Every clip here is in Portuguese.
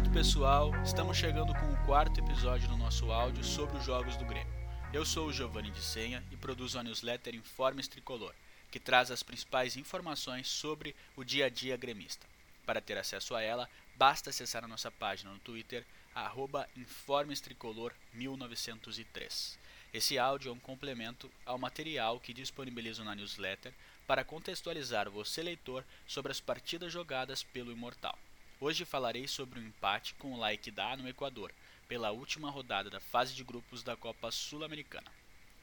certo, pessoal? Estamos chegando com o quarto episódio do nosso áudio sobre os jogos do Grêmio. Eu sou o Giovanni de Senha e produzo a newsletter Informes Tricolor, que traz as principais informações sobre o dia a dia gremista. Para ter acesso a ela, basta acessar a nossa página no Twitter, informestricolor1903. Esse áudio é um complemento ao material que disponibilizo na newsletter para contextualizar você, leitor, sobre as partidas jogadas pelo Imortal. Hoje falarei sobre o empate com o Like Da no Equador, pela última rodada da fase de grupos da Copa Sul-Americana.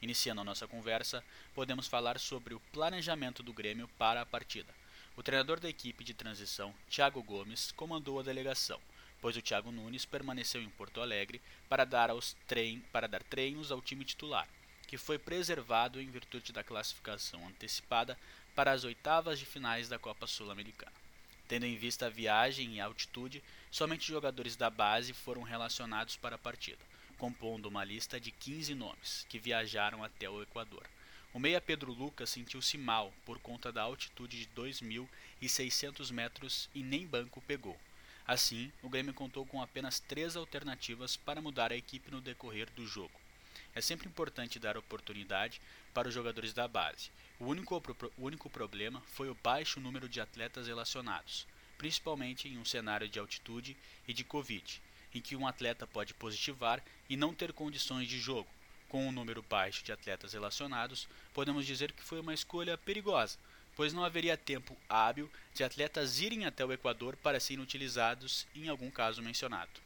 Iniciando a nossa conversa, podemos falar sobre o planejamento do Grêmio para a partida. O treinador da equipe de transição, Thiago Gomes, comandou a delegação, pois o Thiago Nunes permaneceu em Porto Alegre para dar, trein para dar treinos ao time titular, que foi preservado em virtude da classificação antecipada para as oitavas de finais da Copa Sul-Americana. Tendo em vista a viagem e a altitude, somente jogadores da base foram relacionados para a partida, compondo uma lista de 15 nomes que viajaram até o Equador. O meia Pedro Lucas sentiu-se mal por conta da altitude de 2.600 metros e nem banco pegou. Assim, o Grêmio contou com apenas três alternativas para mudar a equipe no decorrer do jogo. É sempre importante dar oportunidade para os jogadores da base, o único, o único problema foi o baixo número de atletas relacionados, principalmente em um cenário de altitude e de Covid, em que um atleta pode positivar e não ter condições de jogo. Com um número baixo de atletas relacionados, podemos dizer que foi uma escolha perigosa, pois não haveria tempo hábil de atletas irem até o Equador para serem utilizados em algum caso mencionado.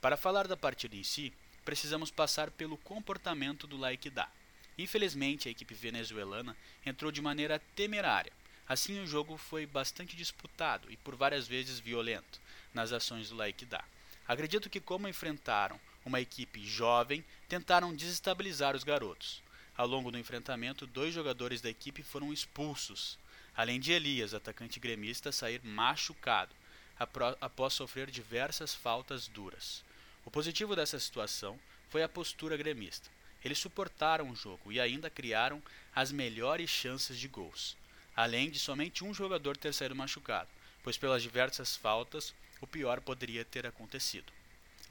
Para falar da partida em si, precisamos passar pelo comportamento do Laikidá. Infelizmente, a equipe venezuelana entrou de maneira temerária. Assim, o jogo foi bastante disputado e por várias vezes violento nas ações do Laikidá. Acredito que, como enfrentaram uma equipe jovem, tentaram desestabilizar os garotos. Ao longo do enfrentamento, dois jogadores da equipe foram expulsos, além de Elias, atacante gremista, sair machucado após sofrer diversas faltas duras. O positivo dessa situação foi a postura gremista. Eles suportaram o jogo e ainda criaram as melhores chances de gols, além de somente um jogador ter saído machucado, pois pelas diversas faltas o pior poderia ter acontecido.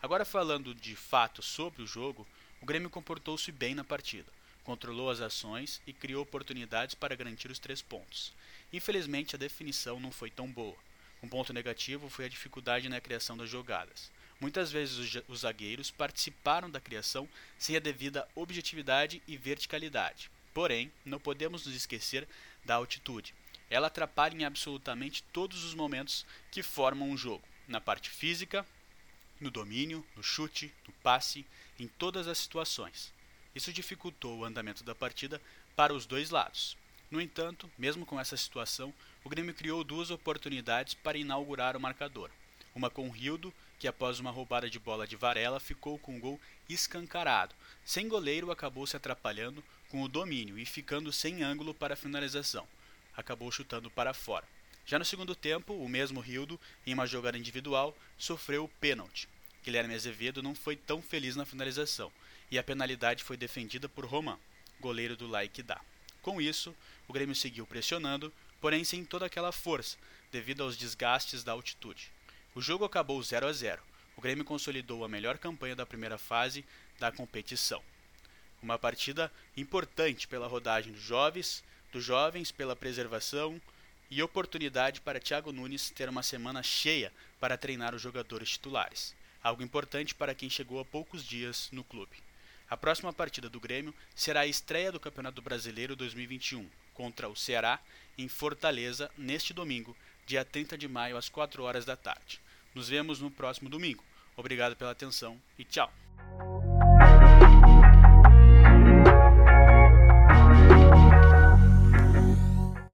Agora falando de fato sobre o jogo, o Grêmio comportou-se bem na partida, controlou as ações e criou oportunidades para garantir os três pontos. Infelizmente a definição não foi tão boa. Um ponto negativo foi a dificuldade na criação das jogadas. Muitas vezes os zagueiros participaram da criação sem a devida objetividade e verticalidade. Porém, não podemos nos esquecer da altitude. Ela atrapalha em absolutamente todos os momentos que formam um jogo, na parte física, no domínio, no chute, no passe, em todas as situações. Isso dificultou o andamento da partida para os dois lados. No entanto, mesmo com essa situação, o Grêmio criou duas oportunidades para inaugurar o marcador. Uma com Rildo que após uma roubada de bola de Varela ficou com o gol escancarado. Sem goleiro, acabou se atrapalhando com o domínio e ficando sem ângulo para a finalização. Acabou chutando para fora. Já no segundo tempo, o mesmo Rildo, em uma jogada individual, sofreu o pênalti. Guilherme Azevedo não foi tão feliz na finalização, e a penalidade foi defendida por Roman, goleiro do Like dá. Com isso, o Grêmio seguiu pressionando, porém sem toda aquela força, devido aos desgastes da altitude. O jogo acabou 0 a 0. O Grêmio consolidou a melhor campanha da primeira fase da competição. Uma partida importante pela rodagem dos jovens, dos jovens pela preservação e oportunidade para Thiago Nunes ter uma semana cheia para treinar os jogadores titulares. Algo importante para quem chegou há poucos dias no clube. A próxima partida do Grêmio será a estreia do Campeonato Brasileiro 2021 contra o Ceará em Fortaleza neste domingo, dia 30 de maio, às 4 horas da tarde. Nos vemos no próximo domingo. Obrigado pela atenção e tchau!